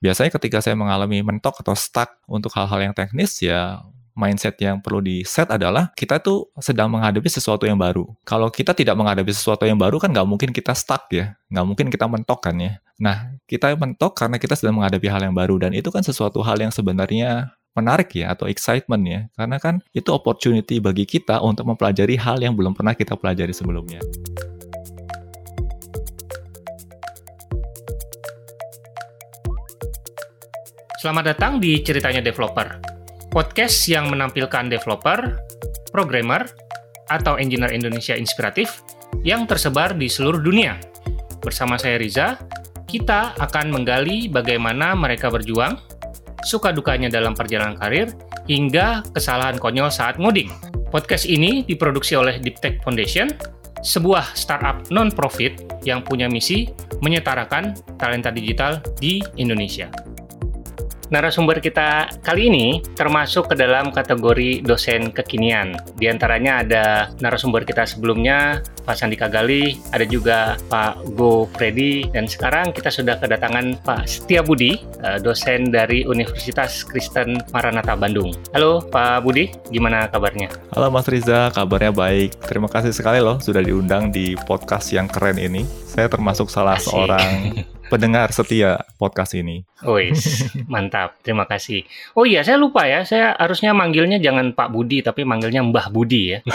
Biasanya ketika saya mengalami mentok atau stuck untuk hal-hal yang teknis ya mindset yang perlu di set adalah kita tuh sedang menghadapi sesuatu yang baru. Kalau kita tidak menghadapi sesuatu yang baru kan nggak mungkin kita stuck ya, nggak mungkin kita mentok kan ya. Nah kita mentok karena kita sedang menghadapi hal yang baru dan itu kan sesuatu hal yang sebenarnya menarik ya atau excitement ya karena kan itu opportunity bagi kita untuk mempelajari hal yang belum pernah kita pelajari sebelumnya. Selamat datang di Ceritanya Developer podcast yang menampilkan developer, programmer, atau engineer Indonesia inspiratif yang tersebar di seluruh dunia. Bersama saya Riza, kita akan menggali bagaimana mereka berjuang, suka dukanya dalam perjalanan karir, hingga kesalahan konyol saat ngoding. Podcast ini diproduksi oleh Deep Tech Foundation, sebuah startup non-profit yang punya misi menyetarakan talenta digital di Indonesia. Narasumber kita kali ini termasuk ke dalam kategori dosen kekinian. Di antaranya ada narasumber kita sebelumnya, Pak Sandi Kagali, ada juga Pak Go Freddy, dan sekarang kita sudah kedatangan Pak Setia Budi, eh, dosen dari Universitas Kristen Maranatha Bandung. Halo Pak Budi, gimana kabarnya? Halo Mas Riza, kabarnya baik. Terima kasih sekali loh sudah diundang di podcast yang keren ini. Saya termasuk salah Asik. seorang pendengar setia podcast ini. Wis, mantap. Terima kasih. Oh iya, saya lupa ya. Saya harusnya manggilnya jangan Pak Budi, tapi manggilnya Mbah Budi ya.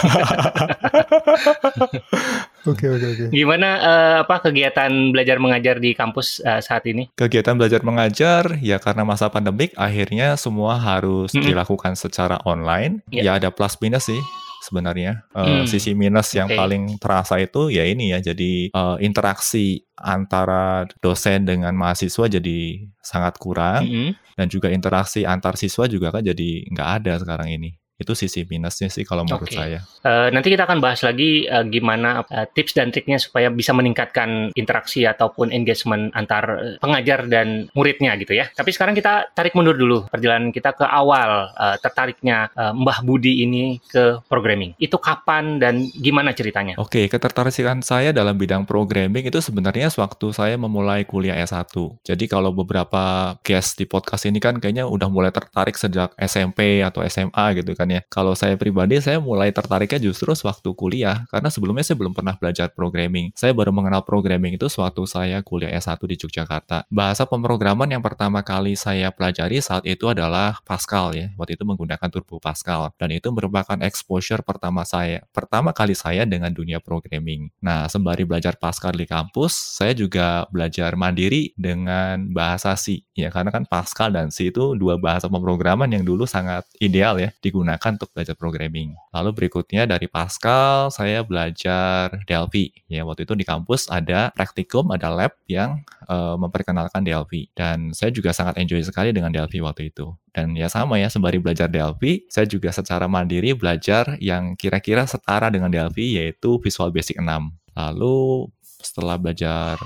Oke, oke, oke. Gimana uh, apa kegiatan belajar mengajar di kampus uh, saat ini? Kegiatan belajar mengajar ya karena masa pandemik akhirnya semua harus mm -hmm. dilakukan secara online. Yeah. Ya ada plus minus sih sebenarnya. Uh, hmm. Sisi minus yang okay. paling terasa itu ya ini ya, jadi uh, interaksi antara dosen dengan mahasiswa jadi sangat kurang, -hmm. dan juga interaksi antar siswa juga kan jadi nggak ada sekarang ini. Itu sisi minusnya sih kalau menurut okay. saya. Uh, nanti kita akan bahas lagi uh, gimana uh, tips dan triknya supaya bisa meningkatkan interaksi ataupun engagement antar pengajar dan muridnya gitu ya. Tapi sekarang kita tarik mundur dulu perjalanan kita ke awal uh, tertariknya uh, Mbah Budi ini ke programming. Itu kapan dan gimana ceritanya? Oke, okay, ketertarikan saya dalam bidang programming itu sebenarnya sewaktu saya memulai kuliah S1. Jadi kalau beberapa guest di podcast ini kan kayaknya udah mulai tertarik sejak SMP atau SMA gitu kan ya. Kalau saya pribadi, saya mulai tertariknya justru sewaktu kuliah, karena sebelumnya saya belum pernah belajar programming. Saya baru mengenal programming itu sewaktu saya kuliah S1 di Yogyakarta. Bahasa pemrograman yang pertama kali saya pelajari saat itu adalah Pascal ya. Waktu itu menggunakan Turbo Pascal. Dan itu merupakan exposure pertama saya, pertama kali saya dengan dunia programming. Nah, sembari belajar Pascal di kampus, saya juga belajar mandiri dengan bahasa C. Ya, karena kan Pascal dan C itu dua bahasa pemrograman yang dulu sangat ideal ya digunakan digunakan untuk belajar programming. Lalu berikutnya dari Pascal, saya belajar Delphi. Ya, waktu itu di kampus ada praktikum, ada lab yang uh, memperkenalkan Delphi. Dan saya juga sangat enjoy sekali dengan Delphi waktu itu. Dan ya sama ya, sembari belajar Delphi, saya juga secara mandiri belajar yang kira-kira setara dengan Delphi, yaitu Visual Basic 6. Lalu setelah belajar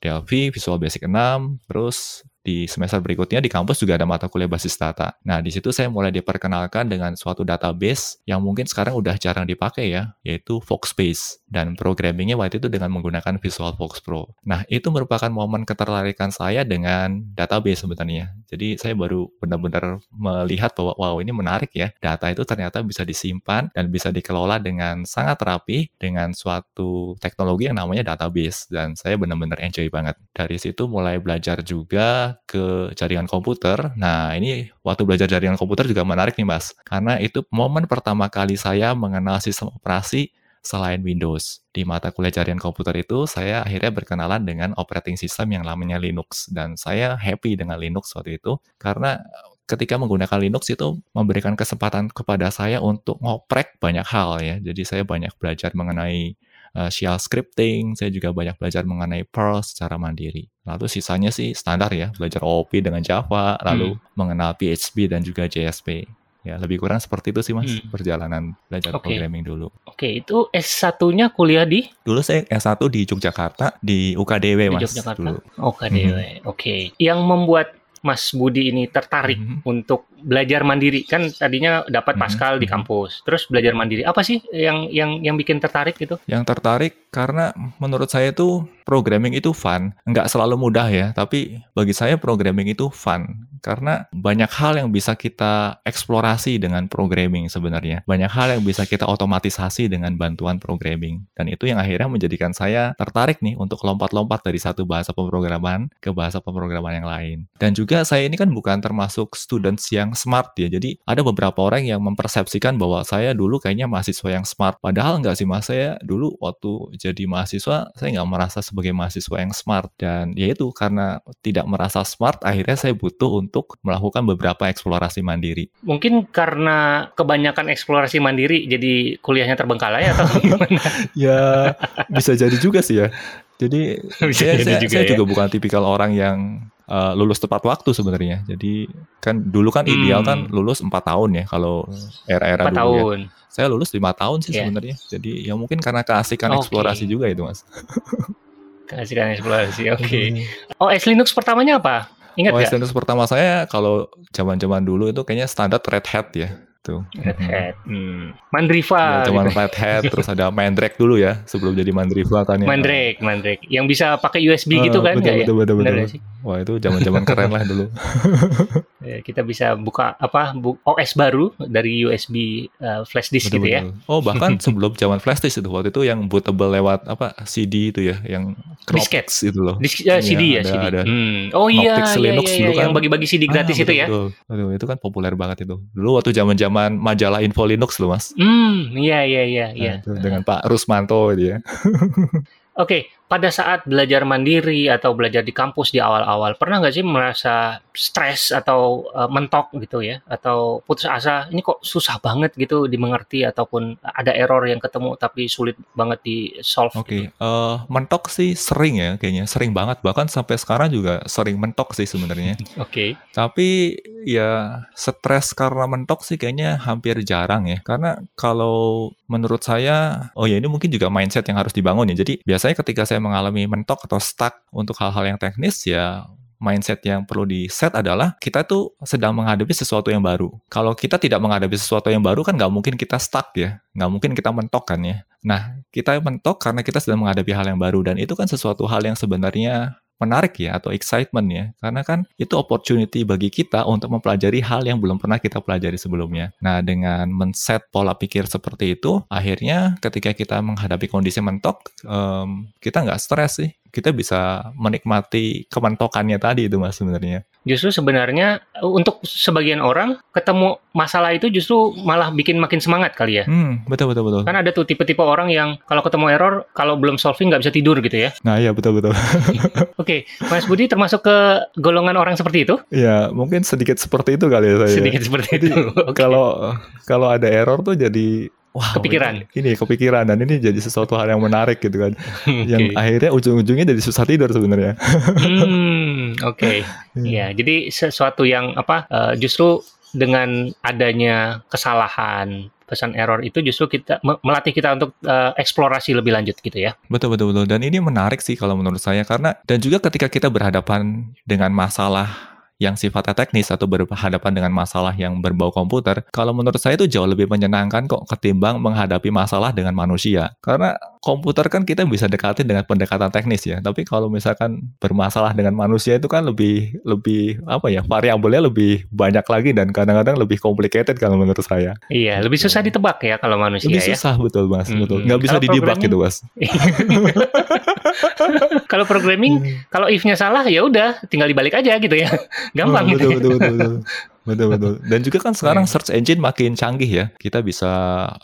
Delphi, Visual Basic 6, terus di semester berikutnya di kampus juga ada mata kuliah basis data. Nah, di situ saya mulai diperkenalkan dengan suatu database yang mungkin sekarang udah jarang dipakai ya, yaitu Foxbase. Dan programmingnya waktu itu dengan menggunakan Visual Fox Pro. Nah, itu merupakan momen ketertarikan saya dengan database sebenarnya. Jadi, saya baru benar-benar melihat bahwa, wow ini menarik ya, data itu ternyata bisa disimpan dan bisa dikelola dengan sangat rapi dengan suatu teknologi yang namanya database. Dan saya benar-benar enjoy banget. Dari situ mulai belajar juga ke jaringan komputer. Nah, ini waktu belajar jaringan komputer juga menarik nih, Mas. Karena itu momen pertama kali saya mengenal sistem operasi selain Windows. Di mata kuliah jaringan komputer itu, saya akhirnya berkenalan dengan operating system yang namanya Linux. Dan saya happy dengan Linux waktu itu, karena ketika menggunakan Linux itu memberikan kesempatan kepada saya untuk ngoprek banyak hal ya. Jadi saya banyak belajar mengenai uh, shell scripting, saya juga banyak belajar mengenai Perl secara mandiri. Lalu sisanya sih standar ya, belajar OOP dengan Java, lalu hmm. mengenal PHP dan juga JSP. Ya, lebih kurang seperti itu sih Mas, hmm. perjalanan belajar okay. programming dulu. Oke, okay, itu S1-nya kuliah di? Dulu saya S1 di Yogyakarta, di UKDW Mas. Di Yogyakarta? Dulu. UKDW, hmm. oke. Okay. Yang membuat Mas Budi ini tertarik mm -hmm. untuk belajar mandiri? Kan tadinya dapat mm -hmm. Pascal di kampus, terus belajar mandiri. Apa sih yang yang yang bikin tertarik gitu? Yang tertarik karena menurut saya itu programming itu fun. Nggak selalu mudah ya, tapi bagi saya programming itu fun karena banyak hal yang bisa kita eksplorasi dengan programming sebenarnya. Banyak hal yang bisa kita otomatisasi dengan bantuan programming. Dan itu yang akhirnya menjadikan saya tertarik nih untuk lompat-lompat dari satu bahasa pemrograman ke bahasa pemrograman yang lain. Dan juga saya ini kan bukan termasuk students yang smart ya. Jadi ada beberapa orang yang mempersepsikan bahwa saya dulu kayaknya mahasiswa yang smart. Padahal nggak sih mas, saya dulu waktu jadi mahasiswa, saya nggak merasa sebagai mahasiswa yang smart. Dan ya itu karena tidak merasa smart, akhirnya saya butuh untuk melakukan beberapa eksplorasi mandiri. Mungkin karena kebanyakan eksplorasi mandiri, jadi kuliahnya terbengkalai atau gimana? ya bisa jadi juga sih ya. Jadi saya, saya, juga, saya ya? juga bukan tipikal orang yang uh, lulus tepat waktu sebenarnya. Jadi kan dulu kan hmm. ideal kan lulus empat tahun ya kalau era-era dulu ya. tahun. ya. Saya lulus lima tahun sih yeah. sebenarnya. Jadi ya mungkin karena keasikan okay. eksplorasi juga itu mas. keasikan eksplorasi, oke. Okay. Hmm. Oh, S Linux pertamanya apa? Ingat OS Linux pertama saya kalau zaman-zaman dulu itu kayaknya standar Red Hat ya tuh. Red Hat. Hmm. Mandriva. Ya, cuman gitu. Red Hat terus ada Mandrake dulu ya sebelum jadi Mandriva kan ya. Mandrake, Mandrake. Yang bisa pakai USB uh, gitu kan betul, betul, betul, betul, betul. Wah, itu zaman-zaman keren lah dulu. ya, kita bisa buka apa bu OS baru dari USB uh, flash disk betul, gitu ya. betul. ya. Oh, bahkan sebelum zaman flash disk itu waktu itu yang bootable lewat apa CD itu ya, yang disket itu loh. Disk, uh, CD ya, ada, CD. Ada hmm. Oh iya, iya, Linux iya, iya, dulu kan. Yang bagi-bagi CD gratis ah, itu ya. Betul. Aduh, itu kan populer banget itu. Dulu waktu zaman-zaman majalah Info Linux loh, Mas. Hmm, iya iya iya, iya. Nah, dengan Pak Rusmanto dia. Oke, pada saat belajar mandiri atau belajar di kampus di awal-awal pernah nggak sih merasa stres atau uh, mentok gitu ya atau putus asa ini kok susah banget gitu dimengerti ataupun ada error yang ketemu tapi sulit banget di solve Oke, okay. gitu. uh, mentok sih sering ya kayaknya, sering banget bahkan sampai sekarang juga sering mentok sih sebenarnya. Oke. okay. Tapi ya stres karena mentok sih kayaknya hampir jarang ya. Karena kalau menurut saya oh ya ini mungkin juga mindset yang harus dibangun ya. Jadi biasanya ketika saya mengalami mentok atau stuck untuk hal-hal yang teknis ya mindset yang perlu di set adalah kita tuh sedang menghadapi sesuatu yang baru. Kalau kita tidak menghadapi sesuatu yang baru kan nggak mungkin kita stuck ya, nggak mungkin kita mentok kan ya. Nah kita mentok karena kita sedang menghadapi hal yang baru dan itu kan sesuatu hal yang sebenarnya menarik ya atau excitement ya karena kan itu opportunity bagi kita untuk mempelajari hal yang belum pernah kita pelajari sebelumnya. Nah dengan men-set pola pikir seperti itu akhirnya ketika kita menghadapi kondisi mentok um, kita nggak stres sih kita bisa menikmati kementokannya tadi itu mas sebenarnya. Justru sebenarnya untuk sebagian orang ketemu masalah itu justru malah bikin makin semangat kali ya. Hmm, betul betul betul. Kan ada tuh tipe-tipe orang yang kalau ketemu error kalau belum solving nggak bisa tidur gitu ya. Nah iya betul betul. Oke, okay. Mas Budi termasuk ke golongan orang seperti itu? Ya mungkin sedikit seperti itu kali ya saya. Sedikit seperti itu. okay. Kalau kalau ada error tuh jadi Wah, kepikiran. Ini, ini kepikiran dan ini jadi sesuatu hal yang menarik gitu kan. okay. Yang akhirnya ujung-ujungnya jadi susah tidur sebenarnya. hmm, oke. Okay. Iya, jadi sesuatu yang apa uh, justru dengan adanya kesalahan pesan error itu justru kita melatih kita untuk uh, eksplorasi lebih lanjut gitu ya. Betul betul betul dan ini menarik sih kalau menurut saya karena dan juga ketika kita berhadapan dengan masalah yang sifatnya teknis atau berhadapan dengan masalah yang berbau komputer, kalau menurut saya itu jauh lebih menyenangkan kok ketimbang menghadapi masalah dengan manusia. Karena komputer kan kita bisa dekatin dengan pendekatan teknis ya, tapi kalau misalkan bermasalah dengan manusia itu kan lebih lebih apa ya variabelnya lebih banyak lagi dan kadang-kadang lebih complicated kalau menurut saya. Iya, lebih susah ditebak ya kalau manusia lebih ya. susah betul mas, hmm. betul. Nggak bisa didebak gitu mas. kalau programming, hmm. kalau if-nya salah ya udah tinggal dibalik aja gitu ya. Gampang oh, gitu. Betul, betul, betul, betul. Betul betul. Dan juga kan sekarang search engine makin canggih ya. Kita bisa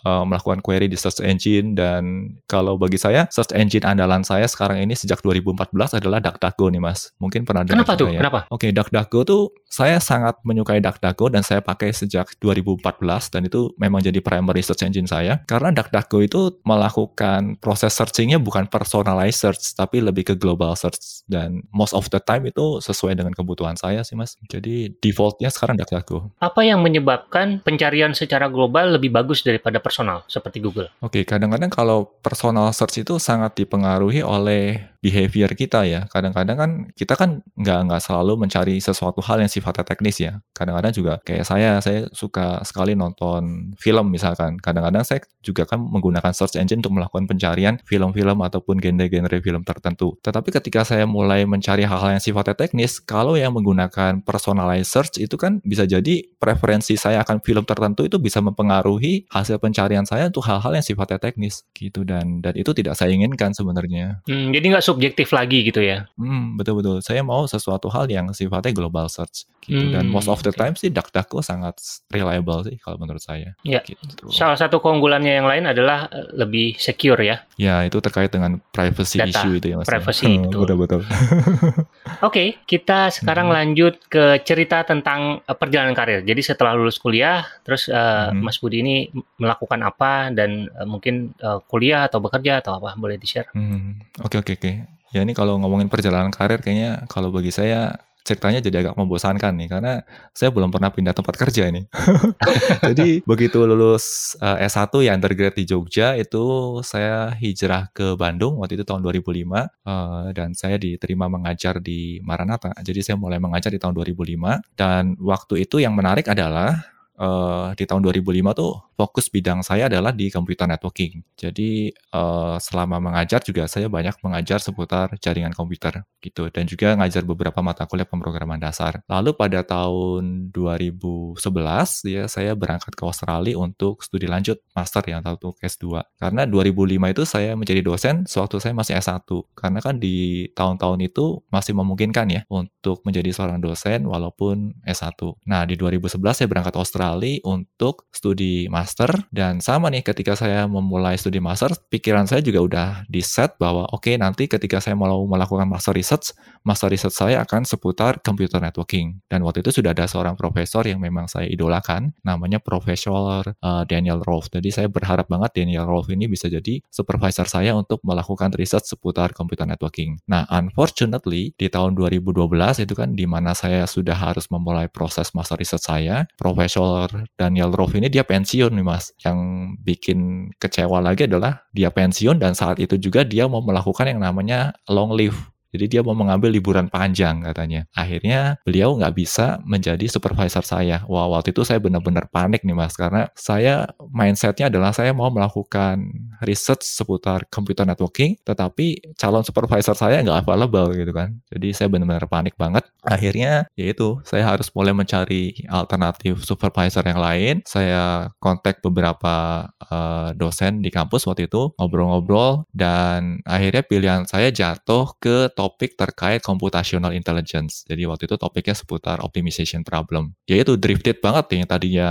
uh, melakukan query di search engine dan kalau bagi saya search engine andalan saya sekarang ini sejak 2014 adalah DuckDuckGo nih Mas. Mungkin pernah dengar Kenapa tuh? Ya. Kenapa? Oke, okay, DuckDuckGo tuh saya sangat menyukai DuckDuckGo dan saya pakai sejak 2014 dan itu memang jadi primary search engine saya karena DuckDuckGo itu melakukan proses searchingnya bukan personalized search tapi lebih ke global search dan most of the time itu sesuai dengan kebutuhan saya sih Mas. Jadi defaultnya sekarang aku. Apa yang menyebabkan pencarian secara global lebih bagus daripada personal seperti Google? Oke, kadang-kadang kalau personal search itu sangat dipengaruhi oleh behavior kita ya. Kadang-kadang kan kita kan nggak nggak selalu mencari sesuatu hal yang sifatnya teknis ya. Kadang-kadang juga kayak saya, saya suka sekali nonton film misalkan. Kadang-kadang saya juga kan menggunakan search engine untuk melakukan pencarian film-film ataupun genre-genre film tertentu. Tetapi ketika saya mulai mencari hal-hal yang sifatnya teknis, kalau yang menggunakan personalized search itu kan bisa jadi preferensi saya akan film tertentu itu bisa mempengaruhi hasil pencarian saya untuk hal-hal yang sifatnya teknis gitu dan dan itu tidak saya inginkan sebenarnya. Hmm, jadi nggak subjektif lagi gitu ya? Hmm, betul-betul. Saya mau sesuatu hal yang sifatnya global search gitu. Hmm, dan most of the okay. time sih DuckDuckGo sangat reliable sih kalau menurut saya. Ya. Gitu. Salah satu keunggulannya yang lain adalah eh, lebih secure ya. Ya, itu terkait dengan privacy Data, issue itu ya Mas. Privacy itu. Betul-betul. Oke, okay, kita sekarang hmm. lanjut ke cerita tentang uh, perjalanan karir. Jadi setelah lulus kuliah, terus uh, hmm. Mas Budi ini melakukan apa dan uh, mungkin uh, kuliah atau bekerja atau apa boleh di-share? Hmm. Oke, oke, oke. Ya ini kalau ngomongin perjalanan karir kayaknya kalau bagi saya ceritanya jadi agak membosankan nih karena saya belum pernah pindah tempat kerja ini. jadi begitu lulus uh, S1 ya undergrad di Jogja itu saya hijrah ke Bandung waktu itu tahun 2005 uh, eh, dan saya diterima mengajar di Maranatha. Jadi saya mulai mengajar di tahun 2005 dan waktu itu yang menarik adalah uh, di tahun 2005 tuh fokus bidang saya adalah di computer networking. Jadi uh, selama mengajar juga saya banyak mengajar seputar jaringan komputer gitu dan juga ngajar beberapa mata kuliah pemrograman dasar. Lalu pada tahun 2011 ya saya berangkat ke Australia untuk studi lanjut master yang untuk S2. Karena 2005 itu saya menjadi dosen sewaktu saya masih S1. Karena kan di tahun-tahun itu masih memungkinkan ya untuk menjadi seorang dosen walaupun S1. Nah, di 2011 saya berangkat ke Australia untuk studi master. Dan sama nih ketika saya memulai studi master pikiran saya juga udah di set bahwa oke okay, nanti ketika saya mau melakukan master research master research saya akan seputar computer networking. Dan waktu itu sudah ada seorang profesor yang memang saya idolakan namanya Profesor uh, Daniel Rolfe jadi saya berharap banget Daniel Rolfe ini bisa jadi supervisor saya untuk melakukan research seputar computer networking. Nah unfortunately di tahun 2012 itu kan di mana saya sudah harus memulai proses master research saya Profesor Daniel Rolfe ini dia pensiun nih mas. Yang bikin kecewa lagi adalah dia pensiun dan saat itu juga dia mau melakukan yang namanya long live jadi dia mau mengambil liburan panjang katanya. Akhirnya beliau nggak bisa menjadi supervisor saya. Wah waktu itu saya benar-benar panik nih mas karena saya mindsetnya adalah saya mau melakukan research seputar computer networking, tetapi calon supervisor saya nggak available gitu kan. Jadi saya benar-benar panik banget. Akhirnya yaitu saya harus mulai mencari alternatif supervisor yang lain. Saya kontak beberapa uh, dosen di kampus waktu itu ngobrol-ngobrol dan akhirnya pilihan saya jatuh ke topik terkait computational intelligence. Jadi waktu itu topiknya seputar optimization problem. Yaitu drifted banget yang tadinya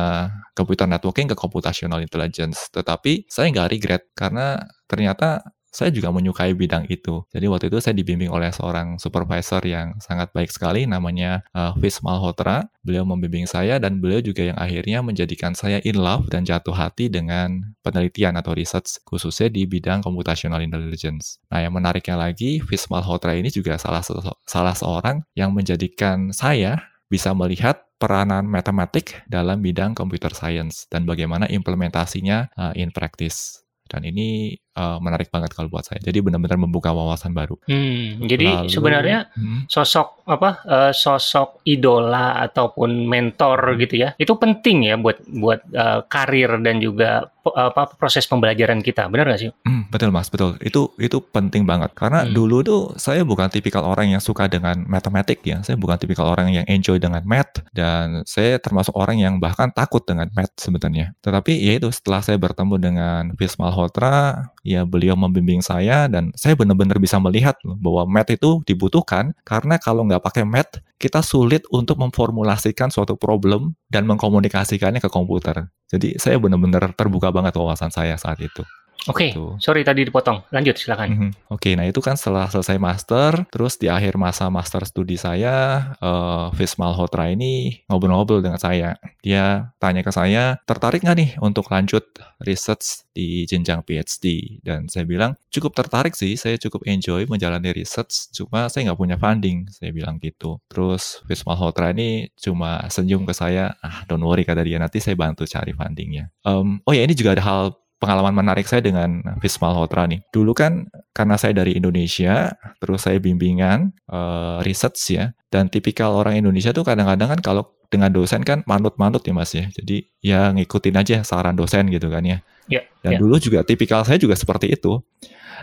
computer networking ke computational intelligence. Tetapi saya nggak regret karena ternyata saya juga menyukai bidang itu. Jadi waktu itu saya dibimbing oleh seorang supervisor yang sangat baik sekali, namanya uh, Fis Malhotra. Beliau membimbing saya dan beliau juga yang akhirnya menjadikan saya in love dan jatuh hati dengan penelitian atau research khususnya di bidang computational intelligence. Nah yang menariknya lagi, Fis Malhotra ini juga salah, salah seorang yang menjadikan saya bisa melihat peranan matematik dalam bidang computer science dan bagaimana implementasinya uh, in practice. Dan ini uh, menarik banget kalau buat saya. Jadi benar-benar membuka wawasan baru. Hmm, jadi Lalu, sebenarnya hmm. sosok apa uh, sosok idola ataupun mentor gitu ya. Itu penting ya buat buat uh, karir dan juga apa proses pembelajaran kita. Benar nggak sih? Hmm, betul Mas, betul. Itu itu penting banget karena hmm. dulu tuh saya bukan tipikal orang yang suka dengan matematik ya. Saya bukan tipikal orang yang enjoy dengan math dan saya termasuk orang yang bahkan takut dengan math sebenarnya. Tetapi ya itu setelah saya bertemu dengan Vismal Malhotra, ya beliau membimbing saya dan saya benar-benar bisa melihat bahwa math itu dibutuhkan karena kalau nggak pakai math kita sulit untuk memformulasikan suatu problem dan mengkomunikasikannya ke komputer. Jadi saya benar-benar terbuka banget wawasan saya saat itu. Oke, okay. Gitu. sorry tadi dipotong. Lanjut silakan. Mm -hmm. Oke, okay, nah itu kan setelah selesai master, terus di akhir masa master studi saya, uh, Vismal Hotra ini ngobrol-ngobrol dengan saya. Dia tanya ke saya, tertarik nggak nih untuk lanjut research di jenjang PhD? Dan saya bilang, cukup tertarik sih, saya cukup enjoy menjalani research, cuma saya nggak punya funding, saya bilang gitu. Terus Vismal Hotra ini cuma senyum ke saya, ah don't worry kata dia, nanti saya bantu cari fundingnya. Um, oh ya ini juga ada hal pengalaman menarik saya dengan Vismal Hotra nih. Dulu kan karena saya dari Indonesia, terus saya bimbingan uh, research ya, dan tipikal orang Indonesia tuh kadang-kadang kan kalau dengan dosen kan manut-manut ya mas ya. Jadi ya ngikutin aja saran dosen gitu kan ya. Yeah, Dan yeah. dulu juga tipikal saya juga seperti itu.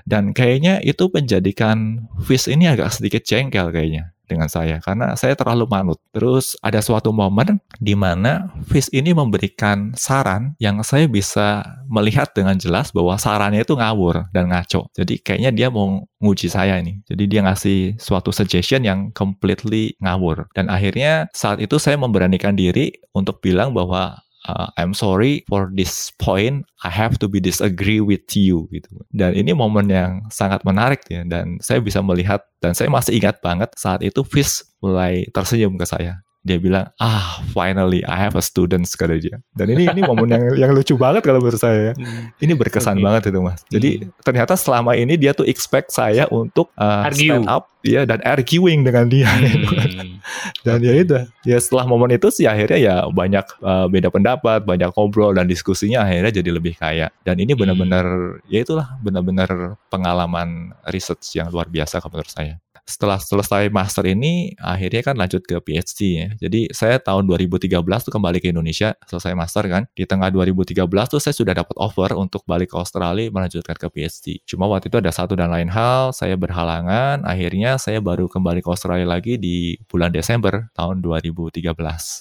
Dan kayaknya itu menjadikan Fis ini agak sedikit jengkel kayaknya dengan saya karena saya terlalu manut. Terus ada suatu momen di mana Fis ini memberikan saran yang saya bisa melihat dengan jelas bahwa sarannya itu ngawur dan ngaco. Jadi kayaknya dia mau nguji saya ini. Jadi dia ngasih suatu suggestion yang completely ngawur. Dan akhirnya saat itu saya memberanikan diri untuk bilang bahwa uh, I'm sorry for this point I have to be disagree with you gitu. Dan ini momen yang sangat menarik ya dan saya bisa melihat dan saya masih ingat banget saat itu Fish mulai tersenyum ke saya dia bilang ah finally I have a student kata dia dan ini ini momen yang yang lucu banget kalau menurut saya ya Hmm. ini berkesan Okay. banget itu mas jadi ternyata selama ini dia tuh expect saya untuk uh, Argue. stand up ya dan arguing dengan dia. Hmm. dan ya itu ya setelah momen itu sih akhirnya ya banyak uh, beda pendapat banyak ngobrol dan diskusinya akhirnya jadi lebih kaya dan ini benar-benar ya itulah benar-benar pengalaman research yang luar biasa kalau menurut saya setelah selesai master ini akhirnya kan lanjut ke PhD ya. Jadi saya tahun 2013 tuh kembali ke Indonesia selesai master kan. Di tengah 2013 tuh saya sudah dapat offer untuk balik ke Australia melanjutkan ke PhD. Cuma waktu itu ada satu dan lain hal, saya berhalangan. Akhirnya saya baru kembali ke Australia lagi di bulan Desember tahun 2013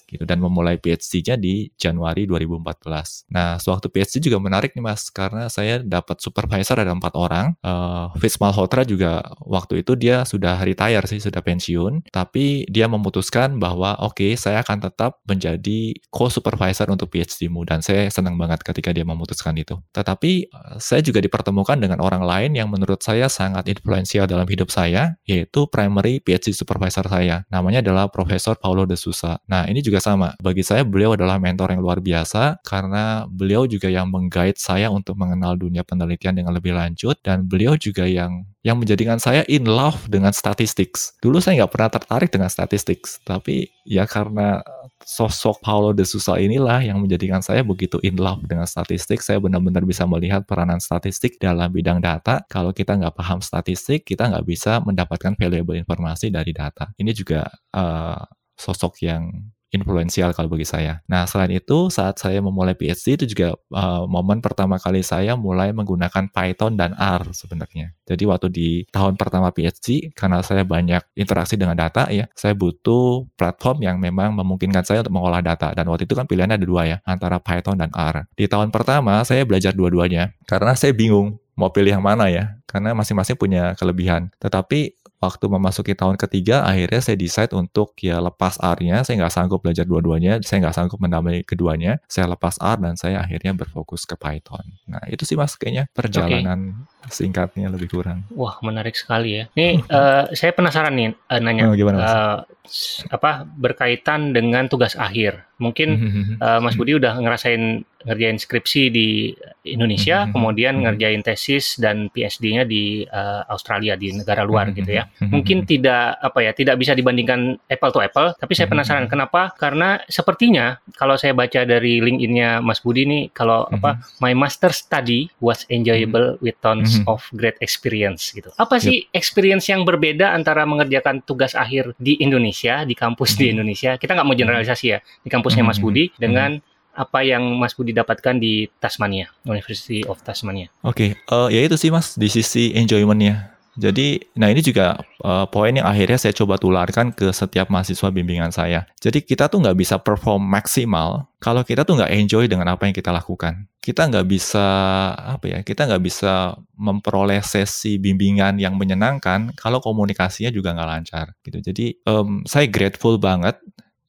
gitu dan memulai PhD-nya di Januari 2014. Nah, sewaktu PhD juga menarik nih Mas karena saya dapat supervisor ada empat orang. Uh, Fitz Malhotra juga waktu itu dia sudah retire sih, sudah pensiun. Tapi dia memutuskan bahwa oke, okay, saya akan tetap menjadi co-supervisor untuk PhD-mu. Dan saya senang banget ketika dia memutuskan itu. Tetapi uh, saya juga dipertemukan dengan orang lain yang menurut saya sangat influensial dalam hidup saya, yaitu primary PhD supervisor saya. Namanya adalah Profesor Paulo de Sousa. Nah, ini juga sama. Bagi saya, beliau adalah mentor yang luar biasa karena beliau juga yang mengguide saya untuk mengenal dunia penelitian dengan lebih lanjut dan beliau juga yang yang menjadikan saya in love dengan statistics. Dulu saya nggak pernah tertarik dengan statistics, tapi ya karena sosok Paulo de Sousa inilah yang menjadikan saya begitu in love dengan statistik. Saya benar-benar bisa melihat peranan statistik dalam bidang data. Kalau kita nggak paham statistik, kita nggak bisa mendapatkan valuable informasi dari data. Ini juga uh, sosok yang influensial kalau bagi saya. Nah, selain itu, saat saya memulai PhD itu juga uh, momen pertama kali saya mulai menggunakan Python dan R sebenarnya. Jadi waktu di tahun pertama PhD, karena saya banyak interaksi dengan data ya, saya butuh platform yang memang memungkinkan saya untuk mengolah data. Dan waktu itu kan pilihannya ada dua ya, antara Python dan R. Di tahun pertama, saya belajar dua-duanya, karena saya bingung mau pilih yang mana ya, karena masing-masing punya kelebihan. Tetapi waktu memasuki tahun ketiga akhirnya saya decide untuk ya lepas R-nya. Saya nggak sanggup belajar dua-duanya saya nggak sanggup menamai keduanya. Saya lepas R dan saya akhirnya berfokus ke Python. Nah itu sih mas kayaknya perjalanan okay. singkatnya lebih kurang. Wah menarik sekali ya. Ini uh, saya penasaran nih uh, nanya. Oh, gimana, mas? Uh, apa berkaitan dengan tugas akhir. Mungkin uh, Mas Budi udah ngerasain ngerjain skripsi di Indonesia, kemudian ngerjain tesis dan PhD-nya di uh, Australia di negara luar gitu ya. Mungkin tidak apa ya, tidak bisa dibandingkan apple to apple, tapi saya penasaran kenapa? Karena sepertinya kalau saya baca dari LinkedIn-nya Mas Budi nih kalau apa my master study was enjoyable with tons of great experience gitu. Apa sih yep. experience yang berbeda antara mengerjakan tugas akhir di Indonesia, di kampus di Indonesia? Kita nggak mau generalisasi ya, di kampusnya Mas Budi dengan apa yang Mas Budi dapatkan di Tasmania, University of Tasmania. Oke, okay. uh, ya itu sih Mas di sisi enjoyment-nya. Jadi, nah ini juga uh, poin yang akhirnya saya coba tularkan ke setiap mahasiswa bimbingan saya. Jadi kita tuh nggak bisa perform maksimal kalau kita tuh nggak enjoy dengan apa yang kita lakukan. Kita nggak bisa apa ya? Kita nggak bisa memperoleh sesi bimbingan yang menyenangkan kalau komunikasinya juga nggak lancar. Gitu. Jadi um, saya grateful banget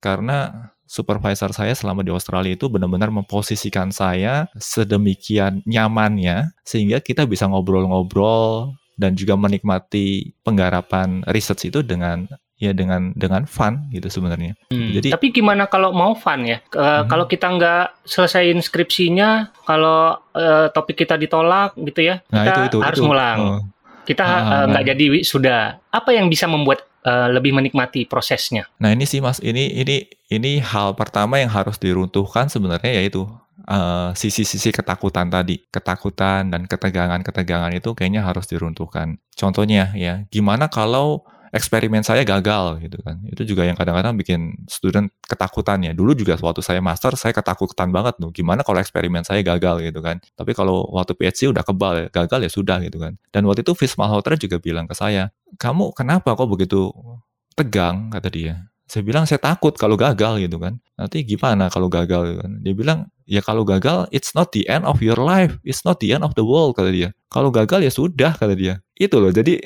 karena supervisor saya selama di Australia itu benar-benar memposisikan saya sedemikian nyamannya sehingga kita bisa ngobrol-ngobrol dan juga menikmati penggarapan research itu dengan ya dengan dengan fun gitu sebenarnya. Hmm, Jadi tapi gimana kalau mau fun ya? E, hmm. Kalau kita nggak selesaiin skripsinya, kalau e, topik kita ditolak gitu ya, nah, kita itu, itu, harus itu. ngulang. Oh. Kita nggak ah, jadi sudah. Apa yang bisa membuat uh, lebih menikmati prosesnya. Nah ini sih mas, ini ini ini hal pertama yang harus diruntuhkan sebenarnya yaitu uh, sisi-sisi ketakutan tadi, ketakutan dan ketegangan-ketegangan itu kayaknya harus diruntuhkan. Contohnya ya, gimana kalau eksperimen saya gagal gitu kan. Itu juga yang kadang-kadang bikin student ketakutan ya. Dulu juga waktu saya master saya ketakutan banget tuh. Gimana kalau eksperimen saya gagal gitu kan. Tapi kalau waktu PhD udah kebal ya, gagal ya sudah gitu kan. Dan waktu itu Fish Malhotra juga bilang ke saya, "Kamu kenapa kok begitu tegang?" kata dia. Saya bilang saya takut kalau gagal gitu kan. Nanti gimana kalau gagal gitu kan. Dia bilang, "Ya kalau gagal it's not the end of your life. It's not the end of the world," kata dia. Kalau gagal ya sudah kata dia. Itu loh. Jadi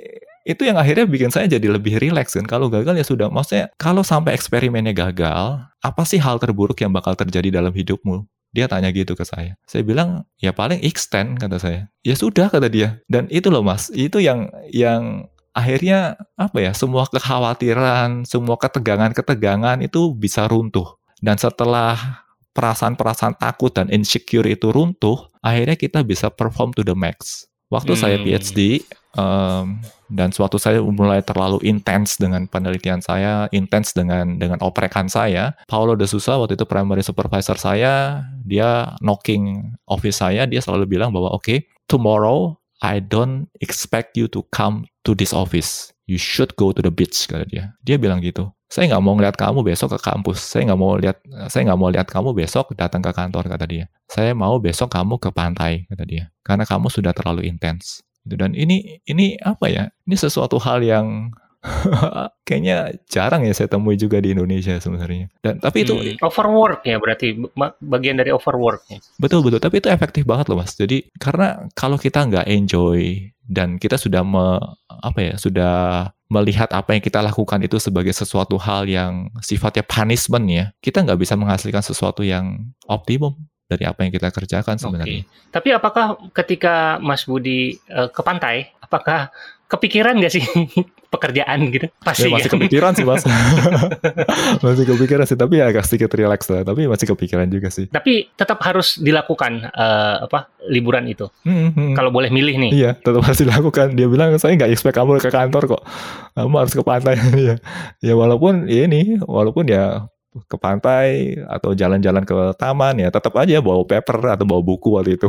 itu yang akhirnya bikin saya jadi lebih rileks kan. Kalau gagal ya sudah. Maksudnya kalau sampai eksperimennya gagal, apa sih hal terburuk yang bakal terjadi dalam hidupmu? Dia tanya gitu ke saya. Saya bilang, ya paling extend kata saya. Ya sudah kata dia. Dan itu loh mas, itu yang yang akhirnya apa ya, semua kekhawatiran, semua ketegangan-ketegangan itu bisa runtuh. Dan setelah perasaan-perasaan takut dan insecure itu runtuh, akhirnya kita bisa perform to the max. Waktu hmm. saya PhD, um, dan suatu saya mulai terlalu intens dengan penelitian saya, intens dengan dengan oprekan saya. Paulo de Sousa waktu itu primary supervisor saya, dia knocking office saya, dia selalu bilang bahwa oke, okay, tomorrow I don't expect you to come to this office. You should go to the beach kata dia. Dia bilang gitu. Saya nggak mau ngeliat kamu besok ke kampus. Saya nggak mau lihat. Saya nggak mau lihat kamu besok datang ke kantor kata dia. Saya mau besok kamu ke pantai kata dia. Karena kamu sudah terlalu intens. Dan ini ini apa ya? Ini sesuatu hal yang kayaknya jarang ya saya temui juga di Indonesia sebenarnya. Dan tapi itu hmm, overwork ya berarti bagian dari overwork ya. Betul betul, tapi itu efektif banget loh Mas. Jadi karena kalau kita nggak enjoy dan kita sudah me, apa ya, sudah melihat apa yang kita lakukan itu sebagai sesuatu hal yang sifatnya punishment ya, kita nggak bisa menghasilkan sesuatu yang optimum dari apa yang kita kerjakan sebenarnya. Okay. Tapi apakah ketika Mas Budi uh, ke pantai, apakah kepikiran nggak sih pekerjaan gitu? Pasti ya, masih kan? kepikiran sih mas, masih kepikiran sih. Tapi ya agak sedikit relax lah. Tapi masih kepikiran juga sih. Tapi tetap harus dilakukan uh, apa liburan itu. Hmm, hmm. Kalau boleh milih nih. Iya, tetap harus dilakukan. Dia bilang saya nggak expect kamu ke kantor kok. Kamu harus ke pantai. ya, ya walaupun ya ini, walaupun ya ke pantai atau jalan-jalan ke taman ya tetap aja bawa paper atau bawa buku waktu itu.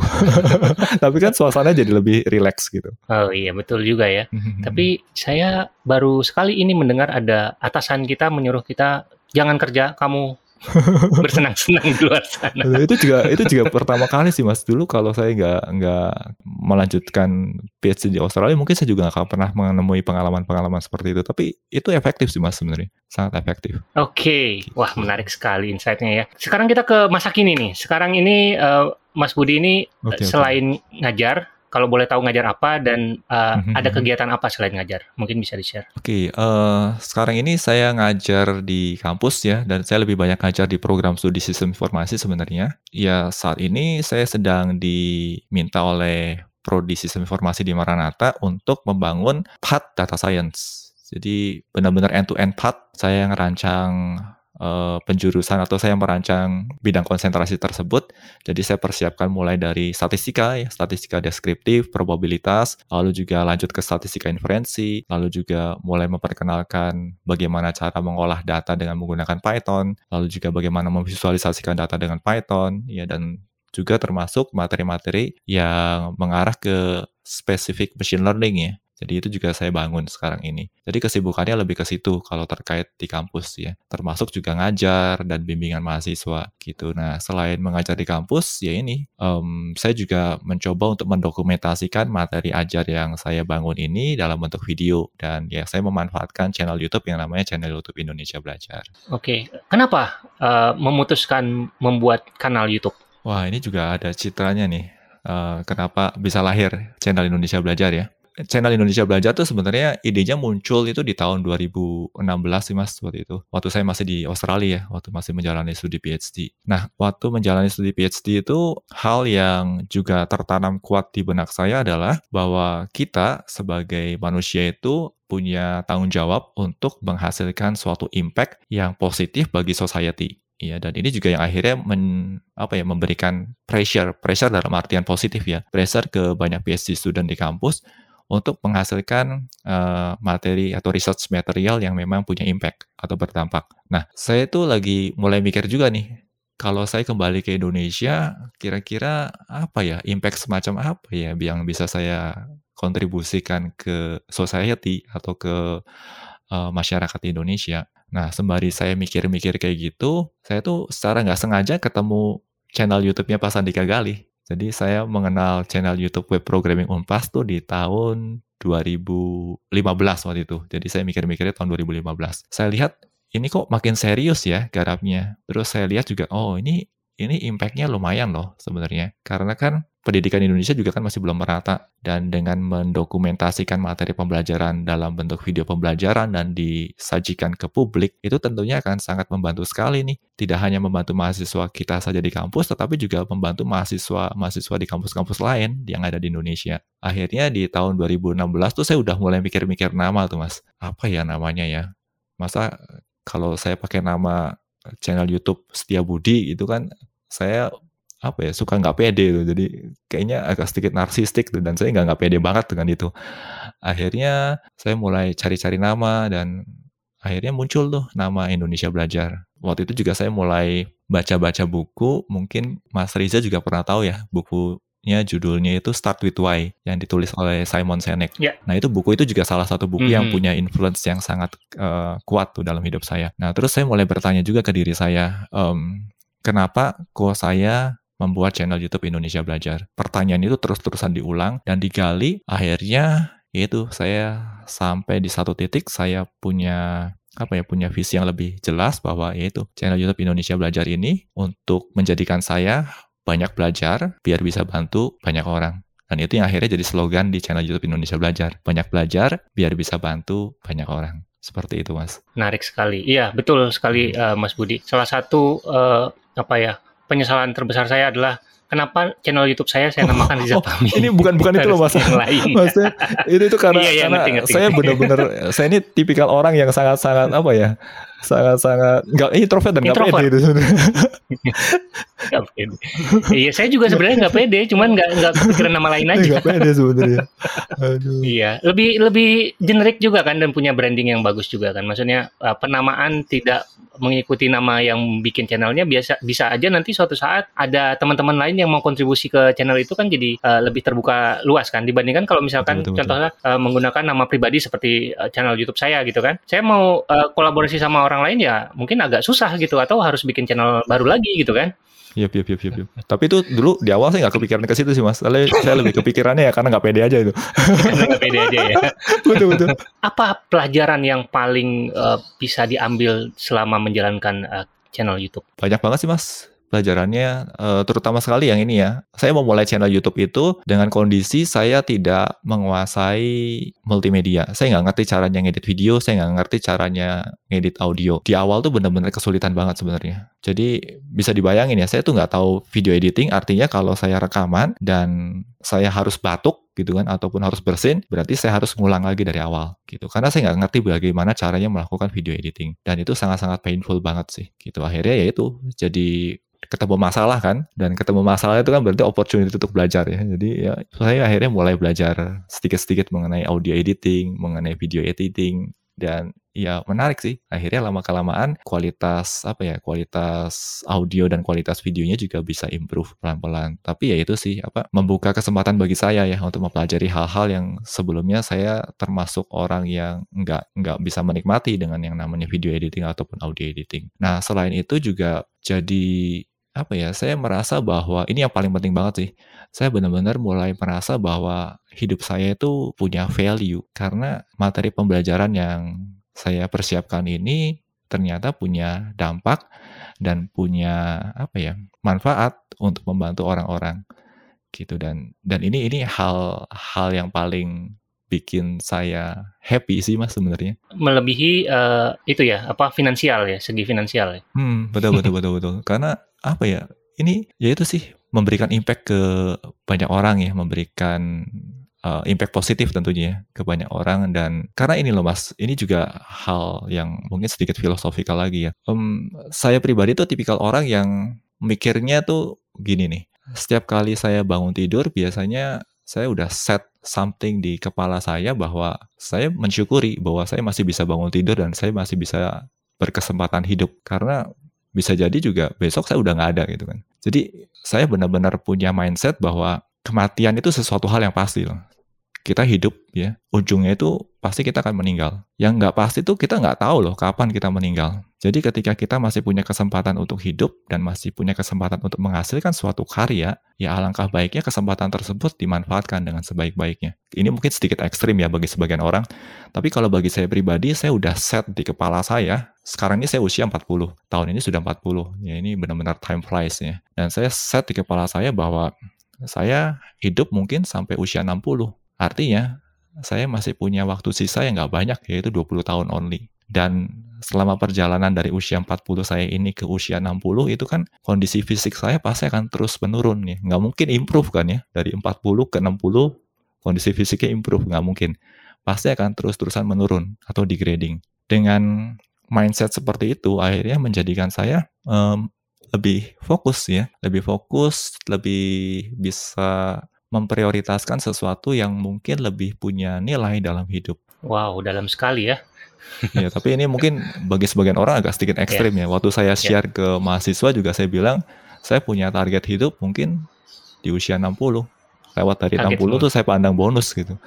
Tapi kan suasana jadi lebih rileks gitu. Oh iya betul juga ya. Tapi saya baru sekali ini mendengar ada atasan kita menyuruh kita jangan kerja, kamu bersenang-senang di luar sana. itu juga itu juga pertama kali sih mas. Dulu kalau saya nggak nggak melanjutkan PhD di Australia, mungkin saya juga nggak pernah menemui pengalaman-pengalaman seperti itu. Tapi itu efektif sih mas sebenarnya, sangat efektif. Oke, okay. wah menarik sekali insightnya ya. Sekarang kita ke masa kini nih. Sekarang ini uh, Mas Budi ini okay, selain okay. ngajar kalau boleh tahu ngajar apa dan uh, mm-hmm. ada kegiatan apa selain ngajar? Mungkin bisa di-share. Oke, okay, uh, eh, sekarang ini saya ngajar di kampus ya, dan saya lebih banyak ngajar di program studi sistem informasi sebenarnya. Ya, saat ini saya sedang diminta oleh Prodi Sistem Informasi di Maranatha untuk membangun path data science. Jadi benar-benar end-to-end path saya ngerancang uh, penjurusan atau saya merancang bidang konsentrasi tersebut. Jadi saya persiapkan mulai dari statistika, ya, statistika deskriptif, probabilitas, lalu juga lanjut ke statistika inferensi, lalu juga mulai memperkenalkan bagaimana cara mengolah data dengan menggunakan Python, lalu juga bagaimana memvisualisasikan data dengan Python, ya dan juga termasuk materi-materi yang mengarah ke spesifik machine learning ya. Jadi itu juga saya bangun sekarang ini. Jadi kesibukannya lebih ke situ kalau terkait di kampus ya. Termasuk juga ngajar dan bimbingan mahasiswa gitu. Nah selain mengajar di kampus ya ini, um, saya juga mencoba untuk mendokumentasikan materi ajar yang saya bangun ini dalam bentuk video. Dan ya saya memanfaatkan channel YouTube yang namanya channel YouTube Indonesia Belajar. Oke, kenapa uh, memutuskan membuat kanal YouTube? Wah ini juga ada citranya nih. Uh, kenapa bisa lahir channel Indonesia Belajar ya? Channel Indonesia Belajar tuh sebenarnya idenya muncul itu di tahun 2016 sih mas waktu itu. Waktu saya masih di Australia ya, waktu masih menjalani studi PhD. Nah, waktu menjalani studi PhD itu hal yang juga tertanam kuat di benak saya adalah bahwa kita sebagai manusia itu punya tanggung jawab untuk menghasilkan suatu impact yang positif bagi society. Iya, dan ini juga yang akhirnya men, apa ya memberikan pressure, pressure dalam artian positif ya, pressure ke banyak PhD student di kampus untuk menghasilkan uh, materi atau research material yang memang punya impact atau berdampak. Nah, saya tuh lagi mulai mikir juga nih, kalau saya kembali ke Indonesia, kira-kira apa ya, impact semacam apa ya yang bisa saya kontribusikan ke society atau ke uh, masyarakat Indonesia. Nah, sembari saya mikir-mikir kayak gitu, saya tuh secara nggak sengaja ketemu channel YouTube-nya Pak Sandika Gali. Jadi saya mengenal channel YouTube Web Programming Unpas tuh di tahun 2015 waktu itu. Jadi saya mikir-mikirnya tahun 2015. Saya lihat ini kok makin serius ya garapnya. Terus saya lihat juga, oh ini ini impact-nya lumayan loh sebenarnya. Karena kan pendidikan Indonesia juga kan masih belum merata. Dan dengan mendokumentasikan materi pembelajaran dalam bentuk video pembelajaran dan disajikan ke publik itu tentunya akan sangat membantu sekali nih. Tidak hanya membantu mahasiswa kita saja di kampus tetapi juga membantu mahasiswa mahasiswa di kampus-kampus lain yang ada di Indonesia. Akhirnya di tahun 2016 tuh saya udah mulai mikir-mikir nama tuh mas. Apa ya namanya ya? Masa kalau saya pakai nama channel YouTube Setia Budi itu kan saya apa ya suka nggak pede tuh. Jadi kayaknya agak sedikit narsistik dan saya nggak nggak pede banget dengan itu. Akhirnya saya mulai cari-cari nama dan akhirnya muncul tuh nama Indonesia Belajar. Waktu itu juga saya mulai baca-baca buku mungkin Mas Riza juga pernah tahu ya bukunya judulnya itu Start with Why yang ditulis oleh Simon Sinek. Yeah. Nah itu buku itu juga salah satu buku mm -hmm. yang punya influence yang sangat uh, kuat tuh dalam hidup saya. Nah terus saya mulai bertanya juga ke diri saya, um, kenapa kok saya membuat channel YouTube Indonesia Belajar. Pertanyaan itu terus-terusan diulang dan digali, akhirnya yaitu saya sampai di satu titik saya punya apa ya punya visi yang lebih jelas bahwa yaitu channel YouTube Indonesia Belajar ini untuk menjadikan saya banyak belajar biar bisa bantu banyak orang. Dan itu yang akhirnya jadi slogan di channel YouTube Indonesia Belajar. Banyak belajar biar bisa bantu banyak orang. Seperti itu, Mas. Menarik sekali. Iya, betul sekali, uh, Mas Budi. Salah satu uh, apa ya penyesalan terbesar saya adalah kenapa channel YouTube saya saya namakan Riza oh, oh, Ini bukan bukan itu loh mas. Maksudnya itu itu karena, iya, iya, karena ngerti, ngerti. saya benar-benar saya ini tipikal orang yang sangat-sangat apa ya sangat-sangat nggak ini introvert dan nggak pede itu sebenarnya. Iya saya juga sebenarnya nggak pede, cuman nggak nggak kepikiran nama lain aja. Nggak pede sebenarnya. Iya lebih lebih generik juga kan dan punya branding yang bagus juga kan. Maksudnya uh, penamaan tidak mengikuti nama yang bikin channelnya biasa bisa aja nanti suatu saat ada teman-teman lain yang mau kontribusi ke channel itu kan jadi uh, lebih terbuka luas kan dibandingkan kalau misalkan betul, betul, contohnya Uh, menggunakan nama pribadi seperti uh, channel YouTube saya gitu kan. Saya mau uh, kolaborasi sama orang lain ya mungkin agak susah gitu atau harus bikin channel baru lagi gitu kan. Iya, iya, iya, iya. Tapi itu dulu di awal saya nggak kepikiran ke situ sih mas. Soalnya saya lebih kepikirannya ya karena nggak pede aja itu. Nggak pede aja ya. betul betul. Apa pelajaran yang paling uh, bisa diambil selama menjalankan uh, channel YouTube? Banyak banget sih mas pelajarannya uh, terutama sekali yang ini ya. Saya memulai channel YouTube itu dengan kondisi saya tidak menguasai multimedia. Saya nggak ngerti caranya ngedit video, saya nggak ngerti caranya ngedit audio. Di awal tuh bener-bener kesulitan banget sebenarnya. Jadi bisa dibayangin ya, saya tuh nggak tahu video editing. Artinya kalau saya rekaman dan saya harus batuk gitu kan ataupun harus bersin berarti saya harus ngulang lagi dari awal gitu karena saya nggak ngerti bagaimana caranya melakukan video editing dan itu sangat-sangat painful banget sih gitu akhirnya ya itu jadi ketemu masalah kan? Dan ketemu masalah itu kan berarti opportunity untuk belajar ya. Jadi ya saya akhirnya mulai belajar sedikit-sedikit mengenai audio editing mengenai video editing. Dan ya menarik sih akhirnya lama kelamaan kualitas apa ya kualitas audio dan kualitas videonya juga bisa improve pelan-pelan. Tapi ya itu sih apa membuka kesempatan bagi saya ya untuk mempelajari hal-hal yang sebelumnya saya termasuk orang yang nggak nggak bisa menikmati dengan yang namanya video editing ataupun audio editing. Nah selain itu juga jadi apa ya, saya merasa bahwa ini yang paling penting banget sih. Saya benar-benar mulai merasa bahwa hidup saya itu punya value karena materi pembelajaran yang saya persiapkan ini ternyata punya dampak dan punya apa ya, manfaat untuk membantu orang-orang gitu dan dan ini ini hal hal yang paling bikin saya happy sih mas sebenarnya. Melebihi uh, itu ya apa finansial ya segi finansial ya. Hmm betul betul betul betul karena apa ya ini ya itu sih memberikan impact ke banyak orang ya memberikan uh, impact positif tentunya ya ke banyak orang dan karena ini loh mas ini juga hal yang mungkin sedikit filosofikal lagi ya um, saya pribadi tuh tipikal orang yang mikirnya tuh gini nih setiap kali saya bangun tidur biasanya saya udah set something di kepala saya bahwa saya mensyukuri bahwa saya masih bisa bangun tidur dan saya masih bisa berkesempatan hidup karena bisa jadi juga besok saya udah nggak ada gitu kan. Jadi saya benar-benar punya mindset bahwa kematian itu sesuatu hal yang pasti loh kita hidup ya ujungnya itu pasti kita akan meninggal. Yang nggak pasti tuh kita nggak tahu loh kapan kita meninggal. Jadi ketika kita masih punya kesempatan untuk hidup dan masih punya kesempatan untuk menghasilkan suatu karya ya alangkah baiknya kesempatan tersebut dimanfaatkan dengan sebaik-baiknya. Ini mungkin sedikit ekstrim ya bagi sebagian orang tapi kalau bagi saya pribadi saya udah set di kepala saya sekarang ini saya usia 40 tahun ini sudah 40 ya ini benar-benar time flies ya. Dan saya set di kepala saya bahwa saya hidup mungkin sampai usia 60 Artinya, saya masih punya waktu sisa yang nggak banyak, yaitu 20 tahun only. Dan selama perjalanan dari usia 40 saya ini ke usia 60, itu kan kondisi fisik saya pasti akan terus menurun. Ya. Nggak mungkin improve kan ya, dari 40 ke 60, kondisi fisiknya improve, nggak mungkin. Pasti akan terus-terusan menurun atau degrading. Dengan mindset seperti itu, akhirnya menjadikan saya um, lebih fokus ya, lebih fokus, lebih bisa memprioritaskan sesuatu yang mungkin lebih punya nilai dalam hidup. Wow, dalam sekali ya. ya, tapi ini mungkin bagi sebagian orang agak sedikit ekstrim yeah. ya. Waktu saya ya. share yeah. ke mahasiswa juga saya bilang, saya punya target hidup mungkin di usia 60. Lewat dari target 60 semua. tuh saya pandang bonus gitu.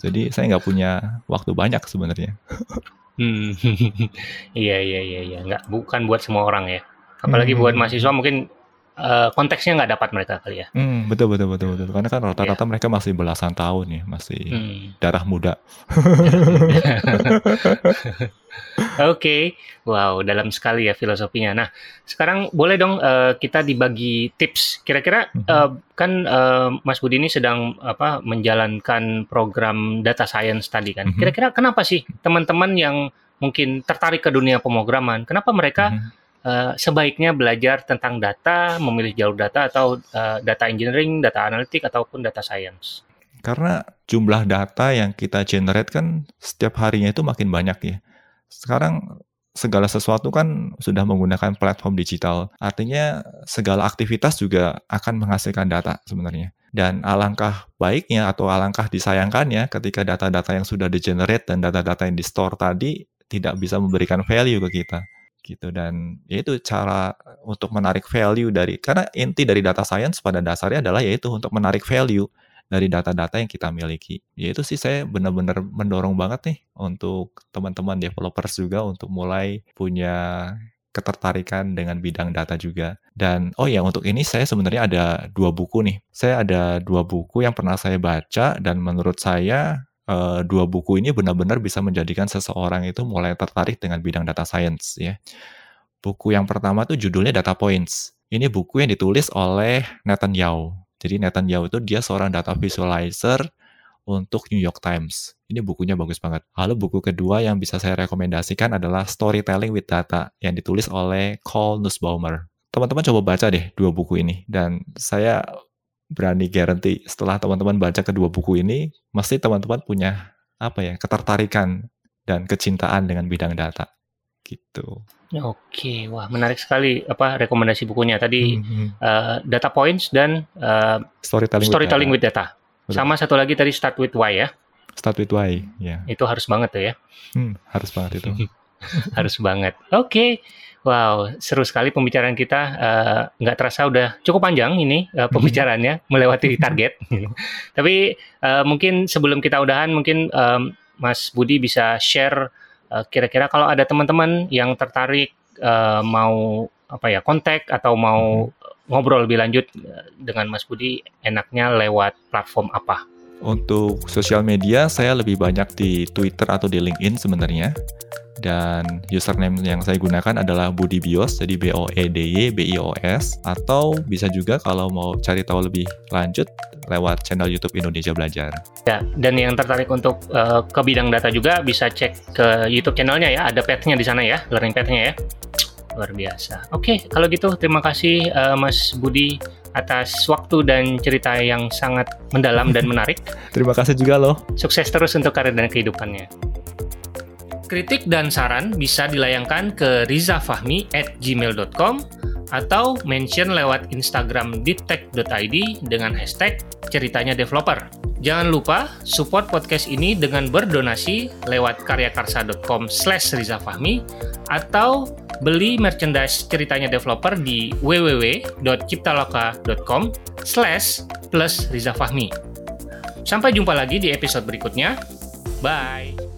Jadi saya nggak punya waktu banyak sebenarnya. Hmm, iya iya iya iya, nggak bukan buat semua orang ya. Apalagi hmm. buat mahasiswa mungkin uh, konteksnya nggak dapat mereka kali ya. Hmm, betul betul betul betul. Karena kan rata-rata yeah. mereka masih belasan tahun ya, masih hmm. darah muda. Oke, okay. wow, dalam sekali ya filosofinya. Nah, sekarang boleh dong uh, kita dibagi tips. Kira-kira uh, kan uh, Mas Budi ini sedang apa menjalankan program data science tadi kan. Hmm. Kira-kira kenapa sih teman-teman yang mungkin tertarik ke dunia pemrograman, kenapa mereka hmm uh, sebaiknya belajar tentang data, memilih jalur data atau uh, data engineering, data analitik ataupun data science. Karena jumlah data yang kita generate kan setiap harinya itu makin banyak ya. Sekarang segala sesuatu kan sudah menggunakan platform digital. Artinya segala aktivitas juga akan menghasilkan data sebenarnya. Dan alangkah baiknya atau alangkah disayangkannya ketika data-data yang sudah di-generate dan data-data yang di-store tadi tidak bisa memberikan value ke kita gitu dan yaitu cara untuk menarik value dari karena inti dari data science pada dasarnya adalah yaitu untuk menarik value dari data-data yang kita miliki. Yaitu sih saya benar-benar mendorong banget nih untuk teman-teman developers juga untuk mulai punya ketertarikan dengan bidang data juga. Dan oh ya untuk ini saya sebenarnya ada dua buku nih. Saya ada dua buku yang pernah saya baca dan menurut saya uh, dua buku ini benar-benar bisa menjadikan seseorang itu mulai tertarik dengan bidang data science ya. Buku yang pertama tuh judulnya Data Points. Ini buku yang ditulis oleh Nathan Yao. Jadi Nathan Yao itu dia seorang data visualizer untuk New York Times. Ini bukunya bagus banget. Lalu buku kedua yang bisa saya rekomendasikan adalah Storytelling with Data yang ditulis oleh Cole Nussbaumer. Teman-teman coba baca deh dua buku ini dan saya berani guarantee setelah teman-teman baca kedua buku ini, mesti teman-teman punya apa ya ketertarikan dan kecintaan dengan bidang data gitu. Oke, wah menarik sekali apa rekomendasi bukunya tadi hmm, uh, data points dan uh, storytelling, storytelling with data. With data. Sama satu lagi tadi start with why ya. Start with why, ya. Itu harus banget tuh ya. Hmm, harus banget itu. harus banget. Oke. Okay. Wow, seru sekali pembicaraan kita. Uh, nggak terasa udah cukup panjang ini uh, pembicaraannya, melewati target. Tapi uh, mungkin sebelum kita udahan, mungkin um, Mas Budi bisa share kira-kira uh, kalau ada teman-teman yang tertarik uh, mau apa ya kontak atau mau mm-hmm. ngobrol lebih lanjut dengan Mas Budi, enaknya lewat platform apa? Untuk sosial media, saya lebih banyak di Twitter atau di LinkedIn sebenarnya dan username yang saya gunakan adalah Budi Bios, jadi B O E D Y B I O S atau bisa juga kalau mau cari tahu lebih lanjut lewat channel YouTube Indonesia Belajar. Ya, dan yang tertarik untuk uh, ke bidang data juga bisa cek ke YouTube channelnya ya, ada path-nya di sana ya, learning path-nya ya. Luar biasa. Oke, kalau gitu terima kasih uh, Mas Budi atas waktu dan cerita yang sangat mendalam dan menarik. terima kasih juga loh. Sukses terus untuk karir dan kehidupannya. Kritik dan saran bisa dilayangkan ke rizafahmi at gmail.com atau mention lewat Instagram ditech.id dengan hashtag ceritanya developer. Jangan lupa support podcast ini dengan berdonasi lewat karyakarsa.com slash rizafahmi atau beli merchandise ceritanya developer di www.ciptaloka.com slash plus Riza Fahmi. Sampai jumpa lagi di episode berikutnya. Bye!